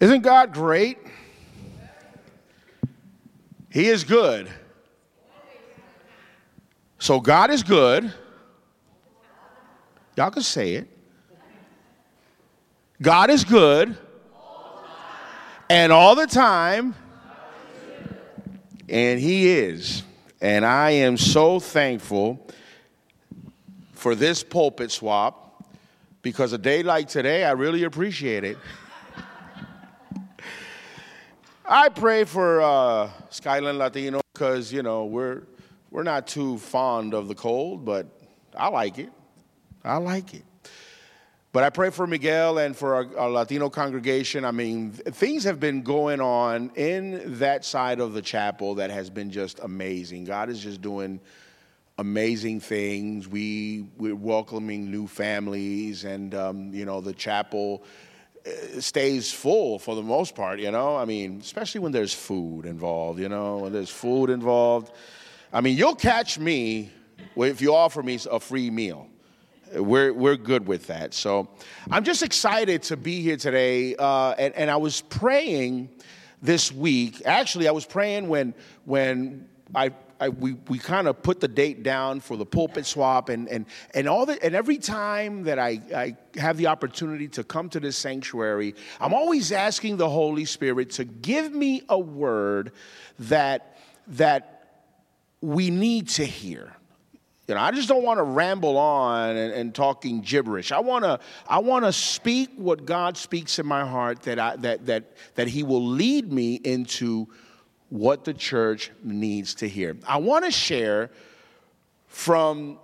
Isn't God great? He is good. So God is good. Y'all can say it. God is good. And all the time. And He is. And I am so thankful for this pulpit swap because a day like today, I really appreciate it. I pray for uh, Skyland Latino because, you know, we're, we're not too fond of the cold, but I like it. I like it. But I pray for Miguel and for our, our, Latino congregation. I mean, things have been going on in that side of the chapel that has been just amazing. God is just doing amazing things. We, we're welcoming new families, and, um, you know, the chapel stays full for the most part, you know? I mean, especially when there's food involved, you know? When there's food involved. I mean, you'll catch me if you offer me a free meal. We're, we're good with that. So I'm just excited to be here today. Uh, and, and I was praying this week. Actually, I was praying when, when I I, we, we kind of put the date down for the pulpit swap and, and, and all that and every time that I, I have the opportunity to come to this sanctuary i'm always asking the holy spirit to give me a word that that we need to hear. You know i just don't want to ramble on and, and talking gibberish. I want to i want to speak what god speaks in my heart that i that that that he will lead me into what the church needs to hear. I want to share from,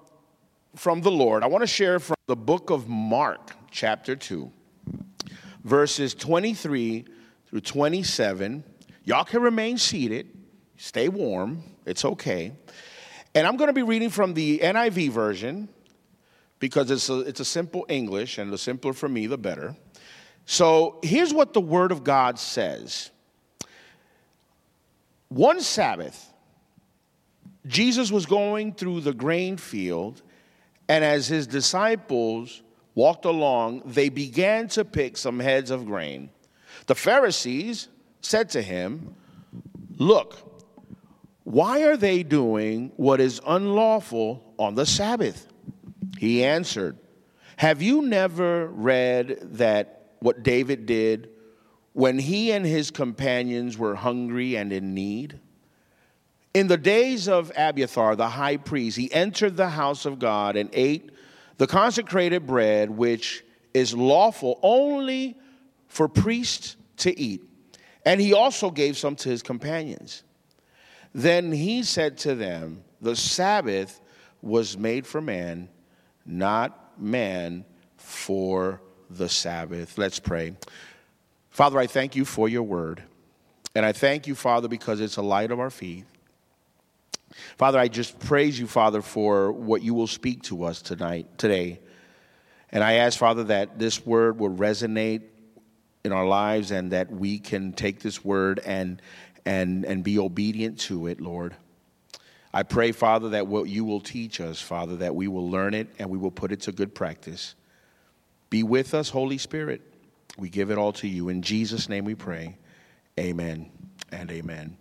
from the Lord, I want to share from the book of Mark, chapter 2, verses 23 through 27. Y'all can remain seated, stay warm, it's okay. And I'm going to be reading from the NIV version because it's a, it's a simple English, and the simpler for me, the better. So here's what the Word of God says. One Sabbath, Jesus was going through the grain field, and as his disciples walked along, they began to pick some heads of grain. The Pharisees said to him, Look, why are they doing what is unlawful on the Sabbath? He answered, Have you never read that what David did when he and his companions were hungry and in need. In the days of Abiathar, the high priest, he entered the house of God and ate the consecrated bread, which is lawful only for priests to eat. And he also gave some to his companions. Then he said to them, The Sabbath was made for man, not man for the Sabbath. Let's pray. Father, I thank you for your word. And I thank you, Father, because it's a light of our feet. Father, I just praise you, Father, for what you will speak to us tonight, today. And I ask, Father, that this word will resonate in our lives and that we can take this word and, and, and be obedient to it, Lord. I pray, Father, that what you will teach us, Father, that we will learn it and we will put it to good practice. Be with us, Holy Spirit. We give it all to you. In Jesus' name we pray. Amen and amen.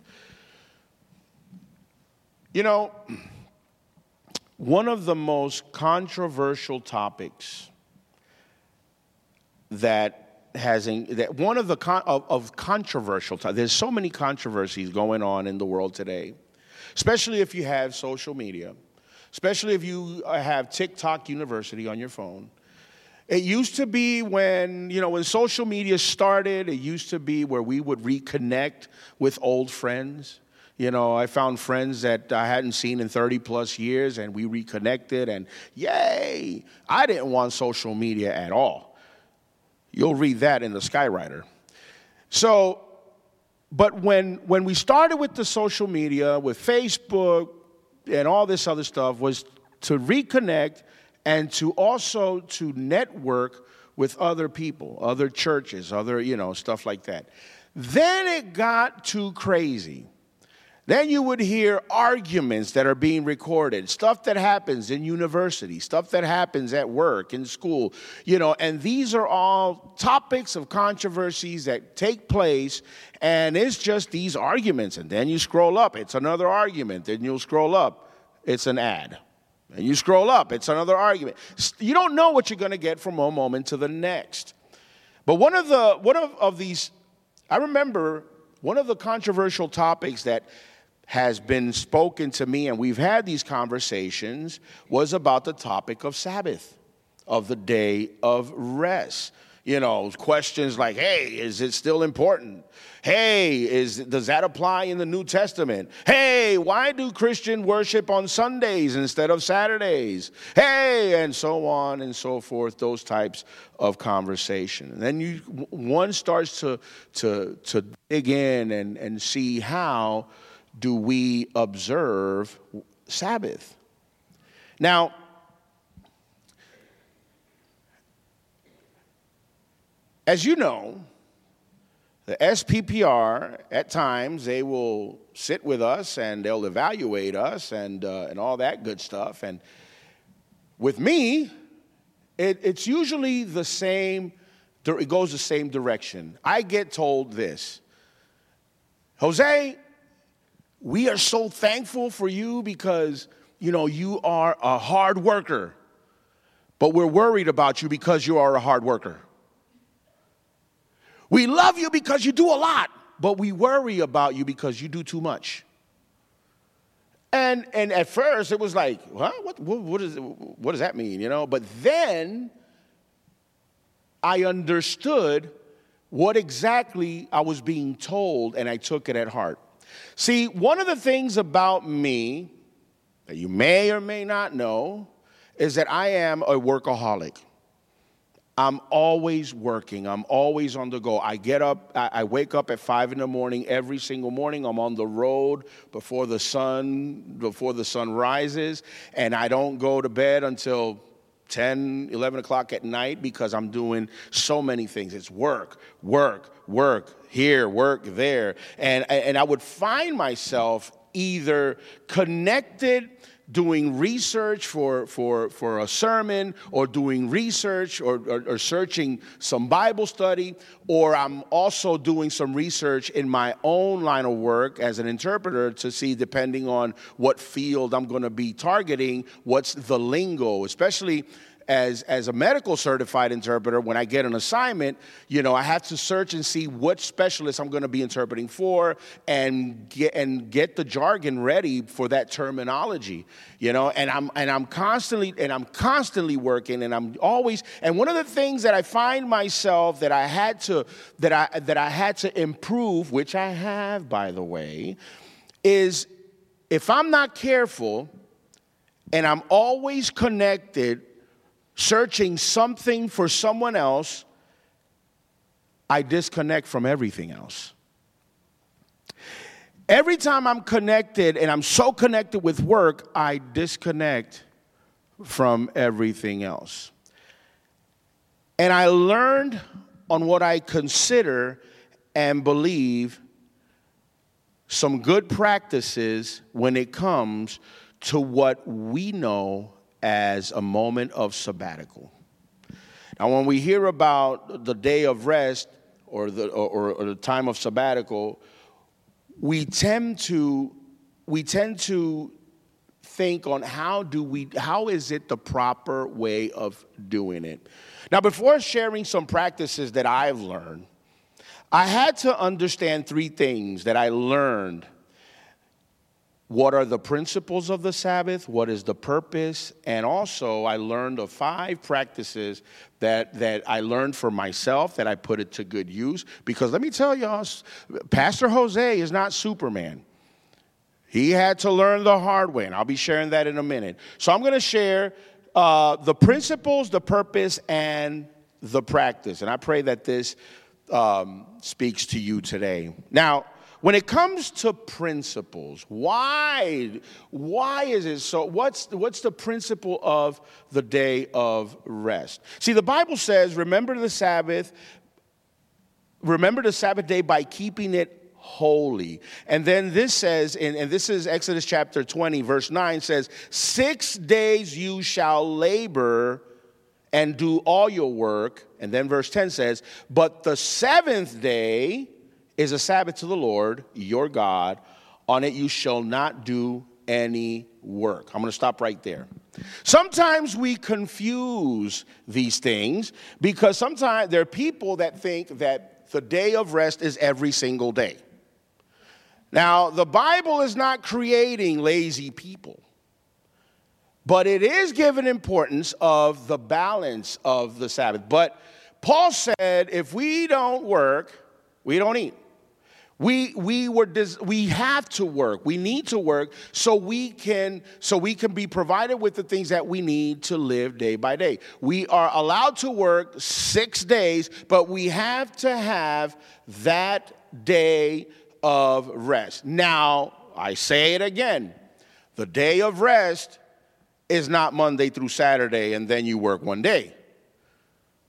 You know, one of the most controversial topics that has that one of the con, of, of controversial there's so many controversies going on in the world today especially if you have social media especially if you have tiktok university on your phone it used to be when, you know, when social media started, it used to be where we would reconnect with old friends. You know, I found friends that I hadn't seen in 30 plus years and we reconnected and yay! I didn't want social media at all. You'll read that in the Skywriter. So, but when when we started with the social media, with Facebook and all this other stuff, was to reconnect and to also to network with other people, other churches, other, you know, stuff like that. Then it got too crazy. Then you would hear arguments that are being recorded, stuff that happens in university, stuff that happens at work, in school, you know, and these are all topics of controversies that take place, and it's just these arguments. And then you scroll up, it's another argument. Then you'll scroll up, it's an ad. And you scroll up, it's another argument. You don't know what you're going to get from one moment to the next. But one of the one of, of these, I remember one of the controversial topics that has been spoken to me, and we've had these conversations, was about the topic of Sabbath, of the day of rest. You know, questions like, hey, is it still important? Hey, is, does that apply in the New Testament? Hey, why do Christian worship on Sundays instead of Saturdays? Hey, and so on and so forth, those types of conversation. And then you, one starts to, to, to dig in and, and see how do we observe Sabbath? Now, as you know, the SPPR, at times, they will sit with us and they'll evaluate us and, uh, and all that good stuff. And with me, it, it's usually the same, it goes the same direction. I get told this Jose, we are so thankful for you because, you know, you are a hard worker. But we're worried about you because you are a hard worker. We love you because you do a lot, but we worry about you because you do too much. And, and at first it was like, huh? what, what, what, is, what does that mean? You know? But then I understood what exactly I was being told and I took it at heart. See, one of the things about me that you may or may not know is that I am a workaholic. I'm always working. I'm always on the go. I get up, I wake up at five in the morning every single morning. I'm on the road before the sun, before the sun rises, and I don't go to bed until 10, 11 o'clock at night because I'm doing so many things. It's work, work, work, here, work there. And, and I would find myself either connected doing research for, for, for a sermon or doing research or, or, or, searching some Bible study, or I'm also doing some research in my own line of work as an interpreter to see, depending on what field I'm going to be targeting, what's the lingo, especially as, as a medical certified interpreter, when I get an assignment, you know, I have to search and see what specialist I'm going to be interpreting for and get, and get the jargon ready for that terminology, you know, and I'm, and I'm constantly, and I'm constantly working and I'm always, and one of the things that I find myself that I had to, that I, that I had to improve, which I have, by the way, is if I'm not careful and I'm always connected searching something for someone else, I disconnect from everything else. Every time I'm connected and I'm so connected with work, I disconnect from everything else. And I learned on what I consider and believe some good practices when it comes to what we know as a moment of sabbatical. Now, when we hear about the day of rest or the, or, or the time of sabbatical, we tend to we tend to think on how do we how is it the proper way of doing it now before sharing some practices that i've learned i had to understand three things that i learned what are the principles of the Sabbath, what is the purpose, and also I learned of five practices that, that I learned for myself that I put it to good use. Because let me tell y'all, Pastor Jose is not Superman. He had to learn the hard way, and I'll be sharing that in a minute. So I'm going to share uh, the principles, the purpose, and the practice. And I pray that this um, speaks to you today. Now, when it comes to principles, why, why is it so? What's, what's the principle of the day of rest? See, the Bible says, remember the Sabbath, remember the Sabbath day by keeping it holy. And then this says, and, and this is Exodus chapter 20, verse 9 says, Six days you shall labor and do all your work. And then verse 10 says, But the seventh day is a Sabbath to the Lord your God. On it you shall not do any work. I'm going to stop right there. Sometimes we confuse these things because sometimes there are people that think that the day of rest is every single day. Now, the Bible is not creating lazy people, but it is given importance of the balance of the Sabbath. But Paul said if we don't work, we don't eat. We, we, were des- we have to work. We need to work so we, can, so we can be provided with the things that we need to live day by day. We are allowed to work six days, but we have to have that day of rest. Now, I say it again the day of rest is not Monday through Saturday and then you work one day.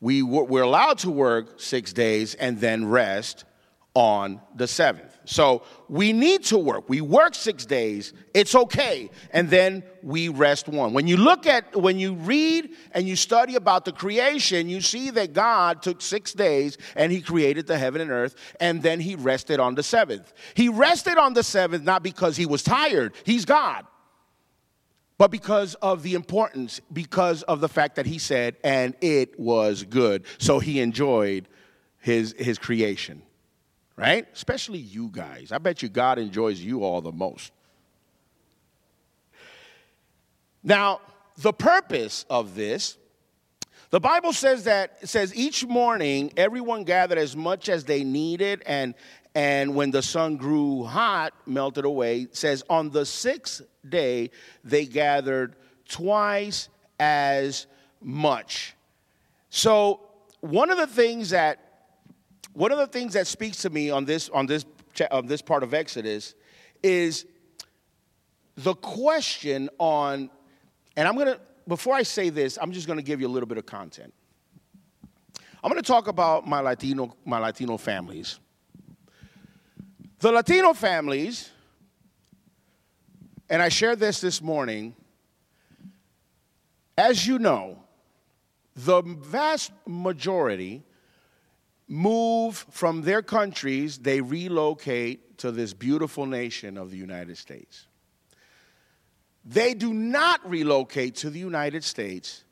We, we're allowed to work six days and then rest on the seventh. So we need to work. We work six days, it's okay. And then we rest one. When you look at, when you read and you study about the creation, you see that God took six days and he created the heaven and earth, and then he rested on the seventh. He rested on the seventh not because he was tired, he's God. But because of the importance, because of the fact that he said, and it was good. So he enjoyed his, his creation right? Especially you guys. I bet you God enjoys you all the most. Now, the purpose of this, the Bible says that it says each morning everyone gathered as much as they needed, and and when the sun grew hot, melted away. It says on the sixth day they gathered twice as much. So one of the things that one of the things that speaks to me on this on this on this part of Exodus is the question on, and I'm gonna before I say this, I'm just gonna give you a little bit of content. I'm gonna talk about my Latino my Latino families. The Latino families, and I shared this this morning. As you know, the vast majority move from their countries, they relocate to this beautiful nation of the United States. They do not relocate to the United States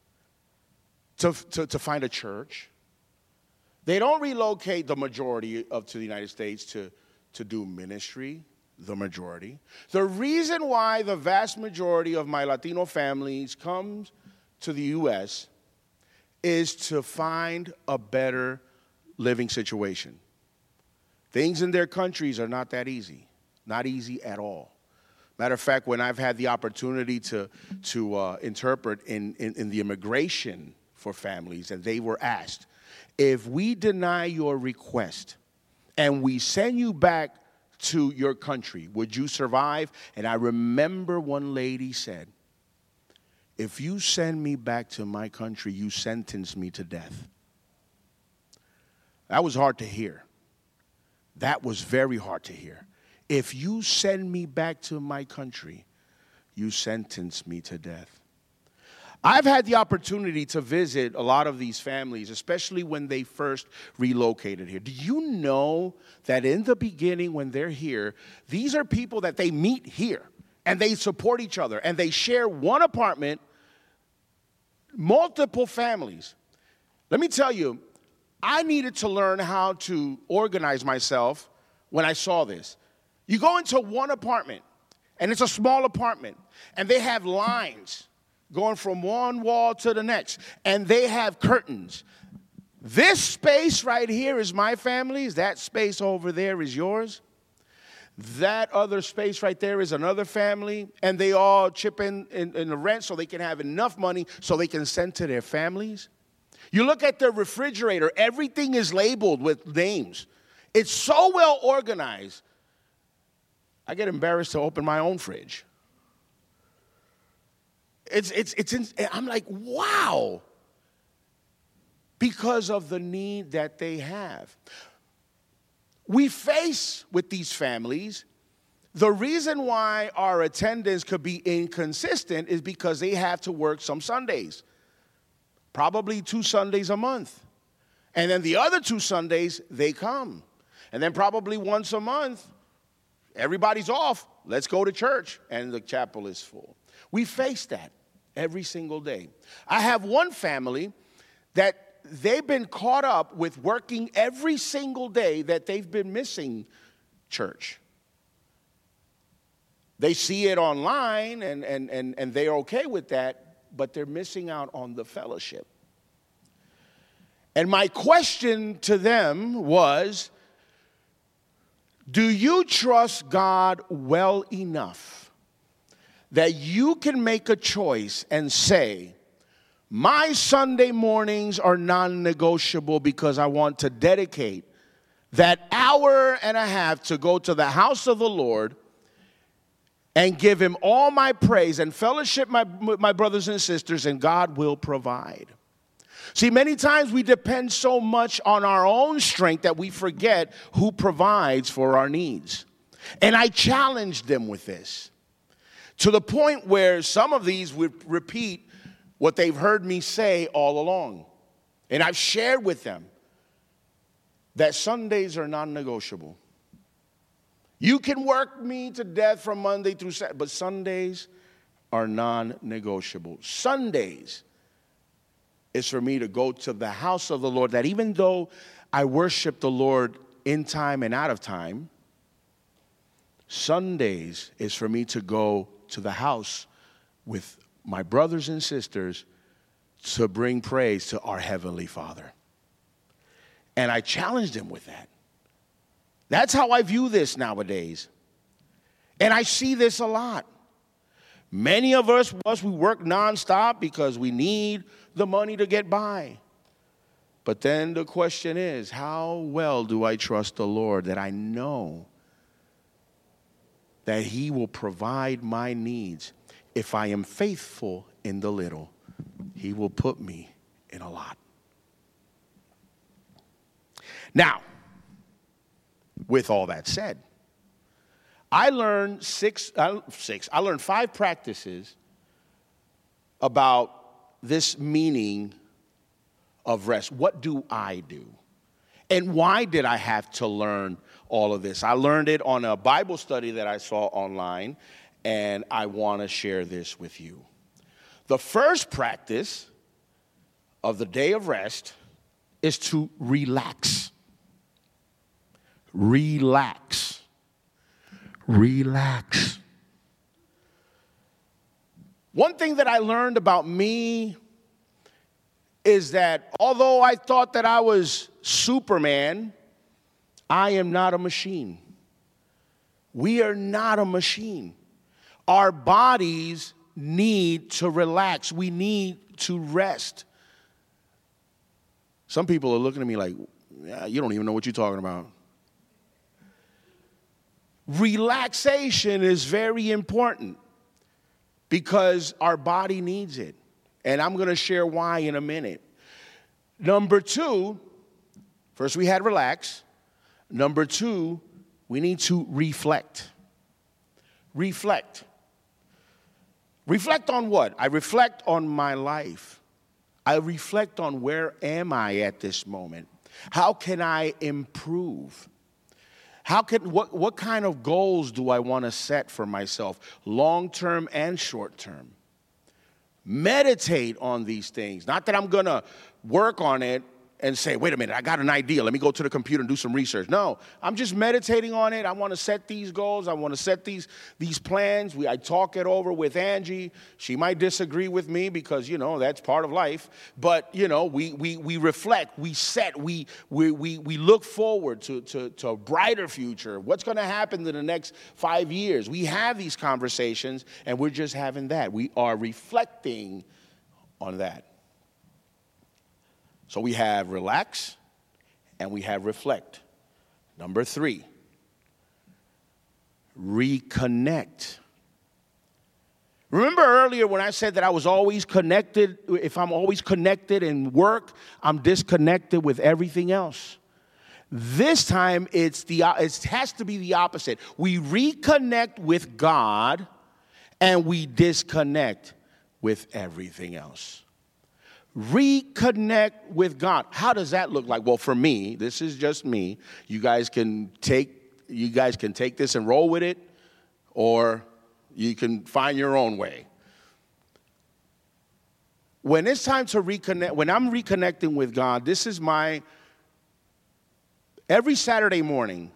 to, to, to find a church. They don't relocate the majority of to the United States to, to do ministry, the majority. The reason why the vast majority of my Latino families comes to the US is to find a better living situation. Things in their countries are not that easy, not easy at all. Matter of fact, when I've had the opportunity to, to uh, interpret in, in, in the immigration for families, and they were asked, if we deny your request and we send you back to your country, would you survive? And I remember one lady said, if you send me back to my country, you sentence me to death. That was hard to hear. That was very hard to hear. If you send me back to my country, you sentence me to death. I've had the opportunity to visit a lot of these families, especially when they first relocated here. Do you know that in the beginning, when they're here, these are people that they meet here and they support each other and they share one apartment, multiple families? Let me tell you, I needed to learn how to organize myself when I saw this. You go into one apartment, and it's a small apartment, and they have lines going from one wall to the next, and they have curtains. This space right here is my family's, that space over there is yours. That other space right there is another family, and they all chip in, in, in the rent so they can have enough money so they can send to their families. You look at the refrigerator, everything is labeled with names. It's so well organized. I get embarrassed to open my own fridge. It's, it's, it's, I'm like, wow, because of the need that they have. we face with these families the reason why our attendance could be inconsistent is because they have to work some Sundays, probably two Sundays a month. And then the other two Sundays, they come. And then probably once a month, everybody's off. Let's go to church. And the chapel is full. We face that every single day. I have one family that they've been caught up with working every single day that they've been missing church. They see it online and, and, and, and they're okay with that, but they're missing out on the fellowship. And my question to them was Do you trust God well enough that you can make a choice and say, My Sunday mornings are non negotiable because I want to dedicate that hour and a half to go to the house of the Lord and give Him all my praise and fellowship my, my brothers and sisters, and God will provide. See, many times we depend so much on our own strength that we forget who provides for our needs. And I challenged them with this to the point where some of these would repeat what they've heard me say all along. And I've shared with them that Sundays are non negotiable. You can work me to death from Monday through Saturday, but Sundays are non negotiable. Sundays is for me to go to the house of the Lord, that even though I worship the Lord in time and out of time, Sundays is for me to go to the house with my brothers and sisters to bring praise to our Heavenly Father. And I challenged him with that. That's how I view this nowadays. And I see this a lot. Many of us, us we work nonstop because we need the money to get by. But then the question is how well do I trust the Lord that I know that He will provide my needs? If I am faithful in the little, He will put me in a lot. Now, with all that said, I learned six, uh, six, I learned five practices about this meaning of rest. What do I do? And why did I have to learn all of this? I learned it on a Bible study that I saw online, and I want to share this with you. The first practice of the day of rest is to relax. Relax. Relax. One thing that I learned about me is that although I thought that I was Superman, I am not a machine. We are not a machine. Our bodies need to relax, we need to rest. Some people are looking at me like, yeah, you don't even know what you're talking about. Relaxation is very important because our body needs it. And I'm going to share why in a minute. Number two, first we had relax. Number two, we need to reflect. Reflect. Reflect on what? I reflect on my life. I reflect on where am I at this moment? How can I improve? How can, what, what kind of goals do I want to set for myself, long term and short term? Meditate on these things. Not that I'm going to work on it and say, wait a minute, I got an idea. Let me go to the computer and do some research. No, I'm just meditating on it. I want to set these goals. I want to set these, these plans. We, I talk it over with Angie. She might disagree with me because, you know, that's part of life. But, you know, we, we, we reflect, we set, we, we, we, we look forward to, to, to a brighter future. What's going to happen in the next five years? We have these conversations and we're just having that. We are reflecting on that. So we have relax and we have reflect. Number three, reconnect. Remember earlier when I said that I was always connected? If I'm always connected in work, I'm disconnected with everything else. This time it's the it has to be the opposite. We reconnect with God and we disconnect with everything else. Reconnect with God. How does that look like? Well, for me, this is just me. You guys can take you guys can take this and roll with it or you can find your own way. When it's time to reconnect, when I'm reconnecting with God, this is my every Saturday morning.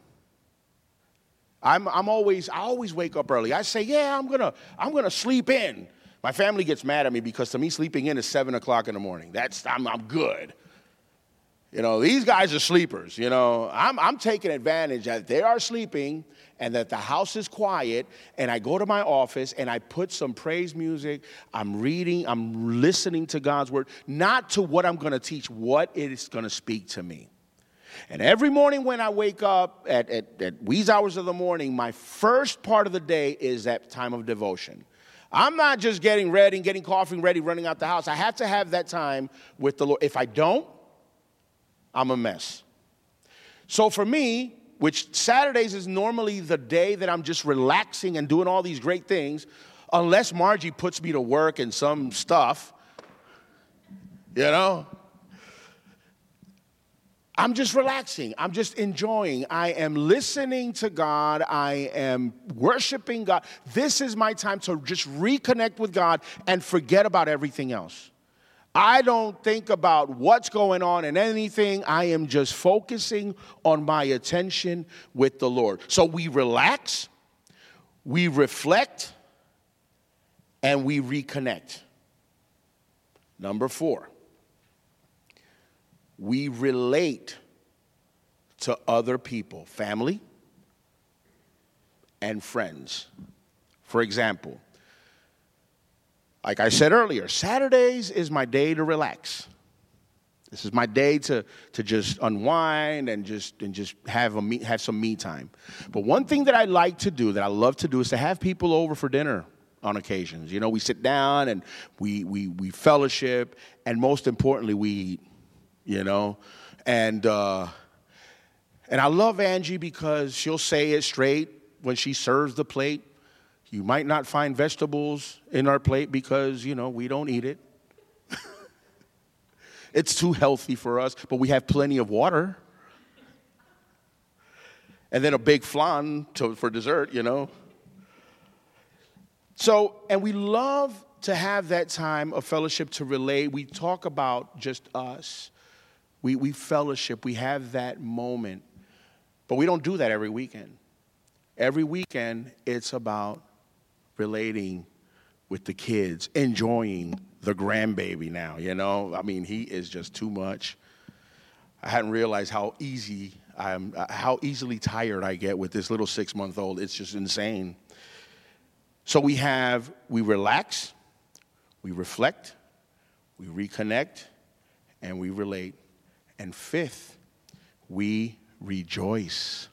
I'm, I'm always, I always wake up early. I say, yeah, I'm gonna, I'm gonna sleep in. My family gets mad at me because to me, sleeping in is seven o'clock in the morning. That's, I'm, I'm good. You know, these guys are sleepers. You know, I'm, I'm taking advantage that they are sleeping and that the house is quiet. And I go to my office and I put some praise music. I'm reading, I'm listening to God's word, not to what I'm going to teach, what it is going to speak to me. And every morning when I wake up at, at, at wee hours of the morning, my first part of the day is that time of devotion. I'm not just getting ready and getting coffee ready, running out the house. I have to have that time with the Lord. If I don't, I'm a mess. So for me, which Saturdays is normally the day that I'm just relaxing and doing all these great things, unless Margie puts me to work and some stuff, you know? I'm just relaxing. I'm just enjoying. I am listening to God. I am worshiping God. This is my time to just reconnect with God and forget about everything else. I don't think about what's going on and anything. I am just focusing on my attention with the Lord. So we relax, we reflect, and we reconnect. Number four we relate to other people, family and friends. For example, like I said earlier, Saturdays is my day to relax. This is my day to, to just unwind and just, and just have, a me, have some me time. But one thing that I like to do, that I love to do, is to have people over for dinner on occasions. You know, we sit down and we, we, we fellowship, and most importantly, we eat you know? And, uh, and I love Angie because she'll say it straight when she serves the plate. You might not find vegetables in our plate because, you know, we don't eat it. it's too healthy for us, but we have plenty of water. And then a big flan to, for dessert, you know. So, and we love to have that time of fellowship to relate. We talk about just us. We, we fellowship, we have that moment. But we don't do that every weekend. Every weekend, it's about relating with the kids, enjoying the grandbaby now, you know? I mean, he is just too much. I hadn't realized how easy I'm, how easily tired I get with this little six month old. It's just insane. So we have, we relax, we reflect, we reconnect, and we relate. And fifth, we rejoice.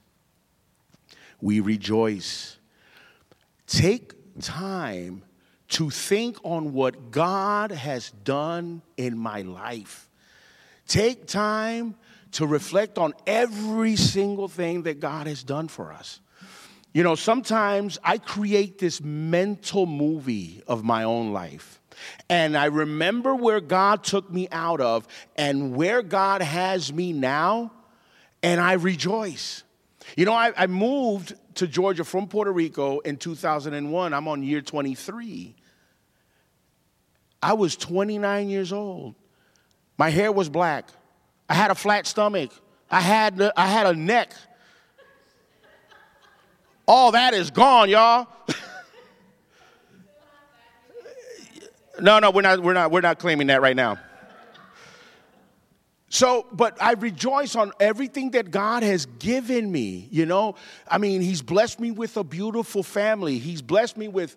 We rejoice. Take time to think on what God has done in my life. Take time to reflect on every single thing that God has done for us. You know, sometimes I create this mental movie of my own life. And I remember where God took me out of and where God has me now, and I rejoice. You know, I, I moved to Georgia from Puerto Rico in 2001. I'm on year 23. I was 29 years old. My hair was black. I had a flat stomach. I had, I had a neck. All that is gone, y'all. No, no, we're not, we're not, we're not claiming that right now. So, but I rejoice on everything that God has given me. You know, I mean, He's blessed me with a beautiful family. He's blessed me with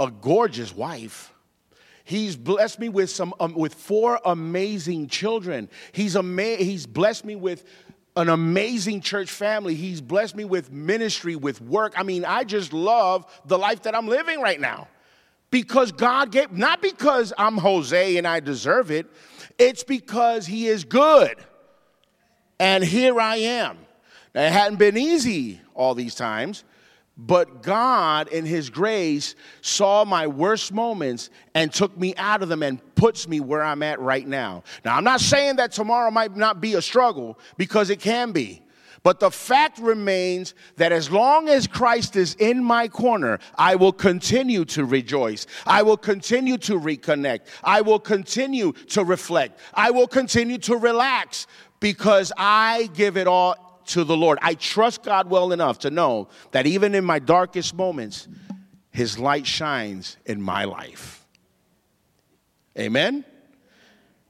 a gorgeous wife. He's blessed me with some um, with four amazing children. He's ama- He's blessed me with an amazing church family. He's blessed me with ministry, with work. I mean, I just love the life that I'm living right now because God gave, not because I'm Jose and I deserve it, it's because He is good And here I am. Now, it hadn't been easy all these times, but God, in His grace, saw my worst moments and took me out of them and puts me where I'm at right now. Now, I'm not saying that tomorrow might not be a struggle because it can be. But the fact remains that as long as Christ is in my corner, I will continue to rejoice. I will continue to reconnect. I will continue to reflect. I will continue to relax because I give it all to the Lord. I trust God well enough to know that even in my darkest moments, His light shines in my life. Amen?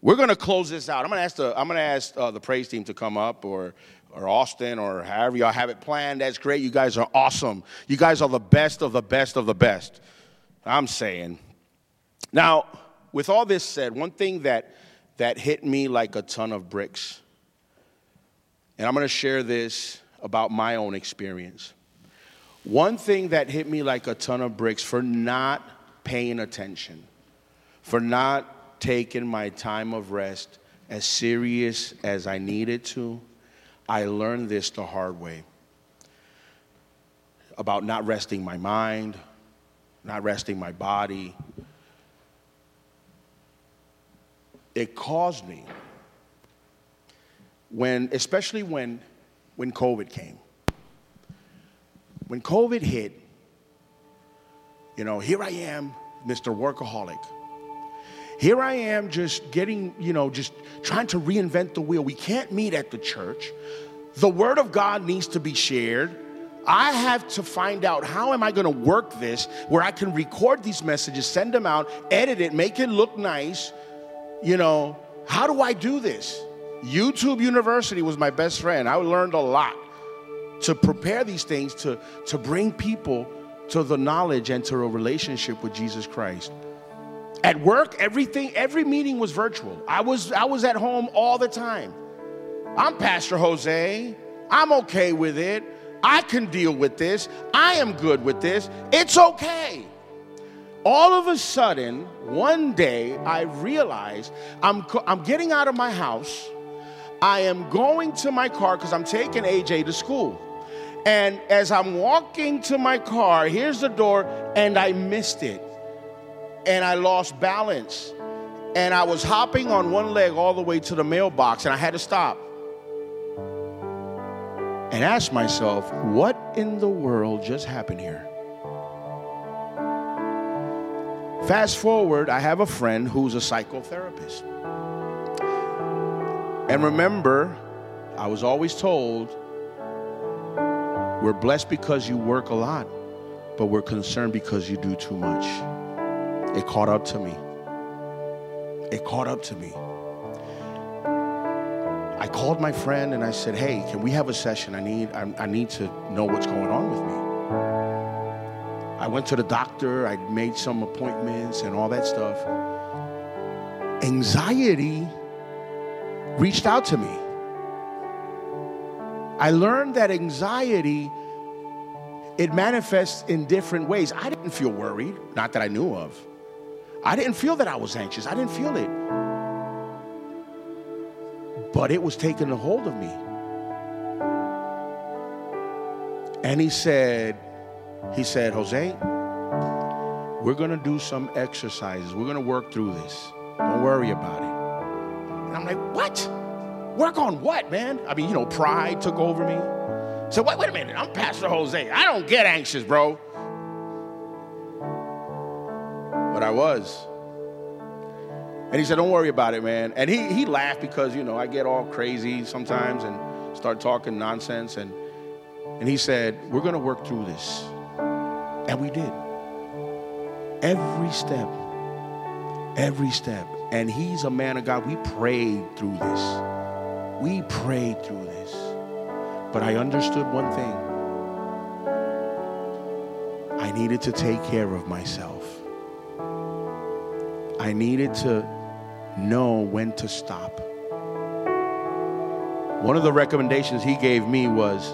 We're going to close this out. I'm going to ask the, I'm going to ask, uh, the praise team to come up or or Austin or however y'all have it planned. That's great. You guys are awesome. You guys are the best of the best of the best. I'm saying. Now, with all this said, one thing that that hit me like a ton of bricks, and I'm going to share this about my own experience. One thing that hit me like a ton of bricks for not paying attention, for not taking my time of rest as serious as I needed to I learned this the hard way about not resting my mind, not resting my body. It caused me when, especially when, when COVID came. When COVID hit, you know, here I am, Mr. Workaholic. Here I am just getting, you know, just trying to reinvent the wheel. We can't meet at the church. The word of God needs to be shared. I have to find out how am I going to work this where I can record these messages, send them out, edit it, make it look nice. You know, how do I do this? YouTube University was my best friend. I learned a lot to prepare these things to, to bring people to the knowledge and to a relationship with Jesus Christ. At work, everything, every meeting was virtual. I was, I was at home all the time. I'm Pastor Jose. I'm okay with it. I can deal with this. I am good with this. It's okay. All of a sudden, one day, I realized I'm, I'm getting out of my house. I am going to my car because I'm taking AJ to school. And as I'm walking to my car, here's the door, and I missed it and I lost balance. And I was hopping on one leg all the way to the mailbox, and I had to stop and ask myself, what in the world just happened here? Fast forward, I have a friend who's a psychotherapist. And remember, I was always told, we're blessed because you work a lot, but we're concerned because you do too much. It caught up to me. It caught up to me. I called my friend and I said, "Hey, can we have a session? I need I, I need to know what's going on with me." I went to the doctor. I made some appointments and all that stuff. Anxiety reached out to me. I learned that anxiety it manifests in different ways. I didn't feel worried, not that I knew of. I didn't feel that I was anxious. I didn't feel it. But it was taking a hold of me. And he said, he said, Jose, we're going to do some exercises. We're going to work through this. Don't worry about it. And I'm like, what? Work on what, man? I mean, you know, pride took over me. So wait, wait a minute. I'm Pastor Jose. I don't get anxious, bro. But I was. And he said, Don't worry about it, man. And he, he laughed because, you know, I get all crazy sometimes and start talking nonsense. And, and he said, We're going to work through this. And we did. Every step. Every step. And he's a man of God. We prayed through this. We prayed through this. But I understood one thing I needed to take care of myself. I needed to know when to stop. One of the recommendations he gave me was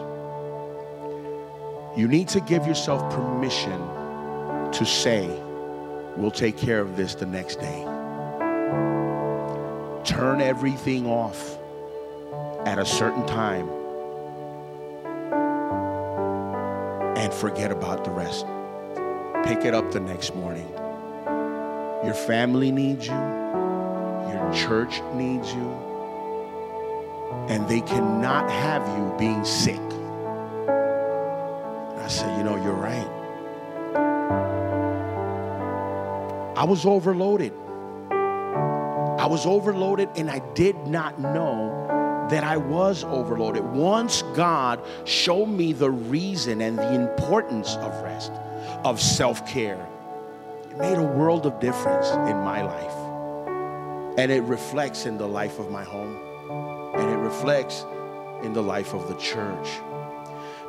you need to give yourself permission to say, We'll take care of this the next day. Turn everything off at a certain time and forget about the rest. Pick it up the next morning. Your family needs you, your church needs you, and they cannot have you being sick. I said, You know, you're right. I was overloaded. I was overloaded and I did not know that I was overloaded. Once God showed me the reason and the importance of rest, of self care, made a world of difference in my life. And it reflects in the life of my home, and it reflects in the life of the church.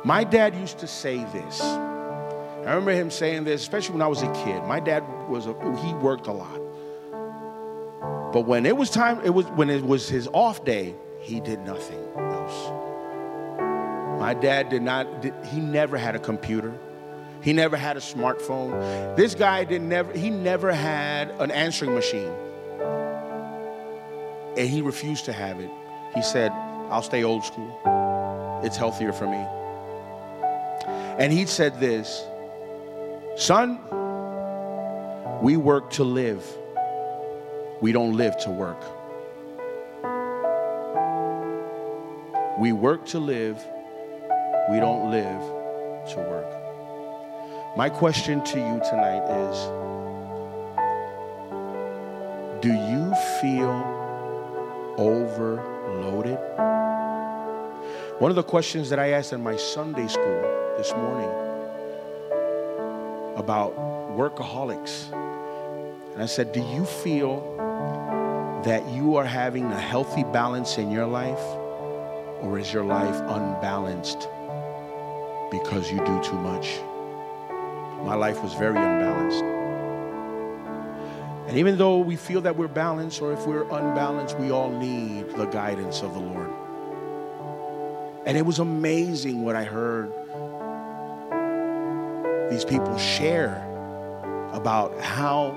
My dad used to say this. I remember him saying this, especially when I was a kid. My dad was a, he worked a lot. But when it was time, it was when it was his off day, he did nothing else. My dad did not, he never had a computer. He never had a smartphone. This guy didn't never, he never had an answering machine. And he refused to have it. He said, I'll stay old school. It's healthier for me. And he said this Son, we work to live, we don't live to work. We work to live, we don't live to work. My question to you tonight is Do you feel overloaded? One of the questions that I asked in my Sunday school this morning about workaholics. And I said, Do you feel that you are having a healthy balance in your life? Or is your life unbalanced because you do too much? My life was very unbalanced. And even though we feel that we're balanced, or if we're unbalanced, we all need the guidance of the Lord. And it was amazing what I heard these people share about how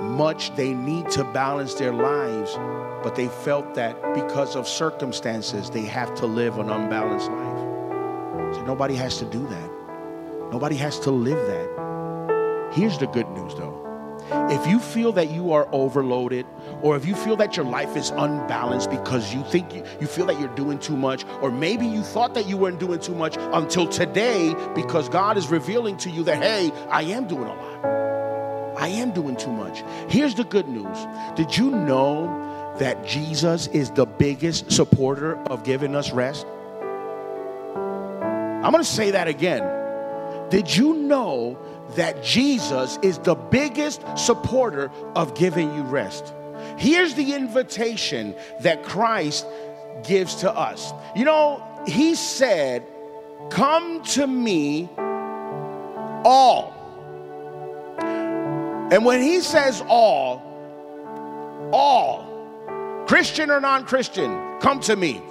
much they need to balance their lives, but they felt that because of circumstances, they have to live an unbalanced life. So nobody has to do that. Nobody has to live that. Here's the good news though. If you feel that you are overloaded, or if you feel that your life is unbalanced because you think you, you feel that you're doing too much, or maybe you thought that you weren't doing too much until today because God is revealing to you that, hey, I am doing a lot. I am doing too much. Here's the good news Did you know that Jesus is the biggest supporter of giving us rest? I'm to say that again. Did you know that Jesus is the biggest supporter of giving you rest? Here's the invitation that Christ gives to us. You know, He said, Come to me, all. And when He says all, all, Christian or non Christian, come to me.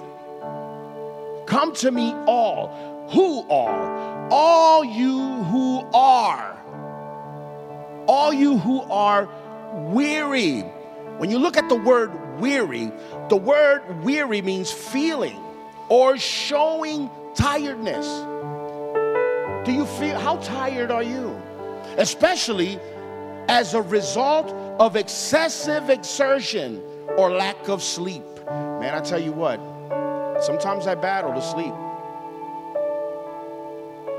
Come to me, all. Who all? All you who are. All you who are weary. When you look at the word weary, the word weary means feeling or showing tiredness. Do you feel how tired are you? Especially as a result of excessive exertion or lack of sleep. Man, I tell you what, sometimes I battle to sleep.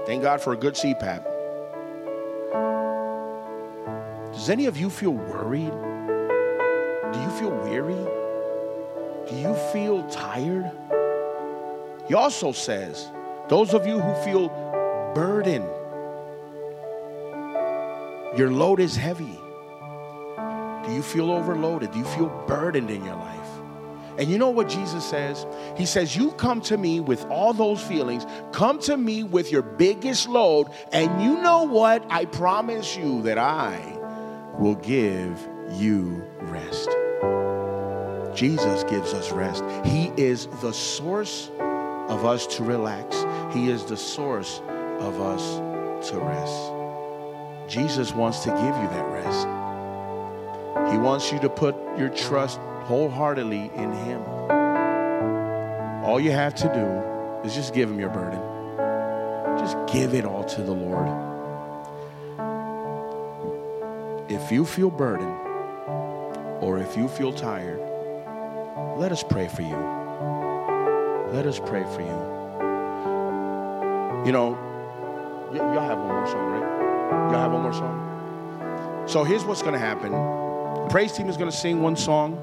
Thank God for a good CPAP. Does any of you feel worried? Do you feel weary? Do you feel tired? He also says, those of you who feel burdened, your load is heavy. Do you feel overloaded? Do you feel burdened in your life? And you know what Jesus says? He says, You come to me with all those feelings, come to me with your biggest load, and you know what? I promise you that I will give you rest. Jesus gives us rest. He is the source of us to relax, He is the source of us to rest. Jesus wants to give you that rest. He wants you to put your trust wholeheartedly in Him. All you have to do is just give him your burden. Just give it all to the Lord. If you feel burdened or if you feel tired, let us pray for you. Let us pray for you. You know, y- y'all have one more song, right? Y'all have one more song? So here's what's going to happen. Praise team is going to sing one song.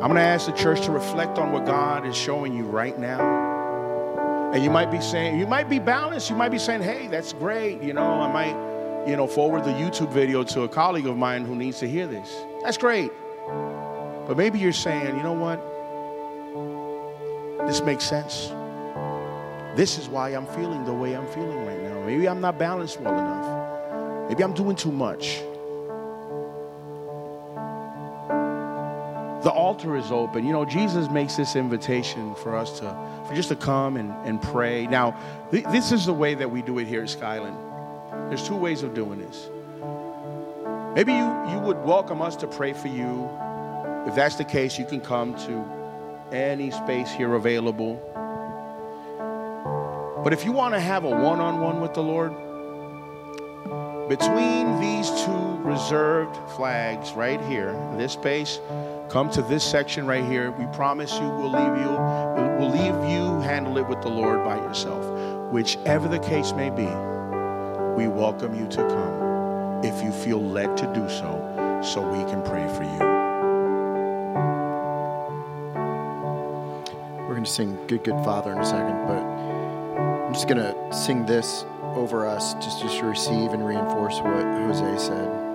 I'm going to ask the church to reflect on what God is showing you right now. And you might be saying, you might be balanced. You might be saying, hey, that's great. You know, I might, you know, forward the YouTube video to a colleague of mine who needs to hear this. That's great. But maybe you're saying, you know what? This makes sense. This is why I'm feeling the way I'm feeling right now. Maybe I'm not balanced well enough. Maybe I'm doing too much. The altar is open. You know, Jesus makes this invitation for us to, for just to come and, and pray. Now, th- this is the way that we do it here at Skyland. There's two ways of doing this. Maybe you, you would welcome us to pray for you. If that's the case, you can come to any space here available. But if you want to have a one on one with the Lord, between these two reserved flags right here, this space, come to this section right here. We promise you we'll leave you, we'll leave you handle it with the Lord by yourself. Whichever the case may be, we welcome you to come if you feel led to do so, so we can pray for you. We're going to sing Good, Good Father in a second, but I'm just going to sing this over us just, to receive and reinforce what Jose said.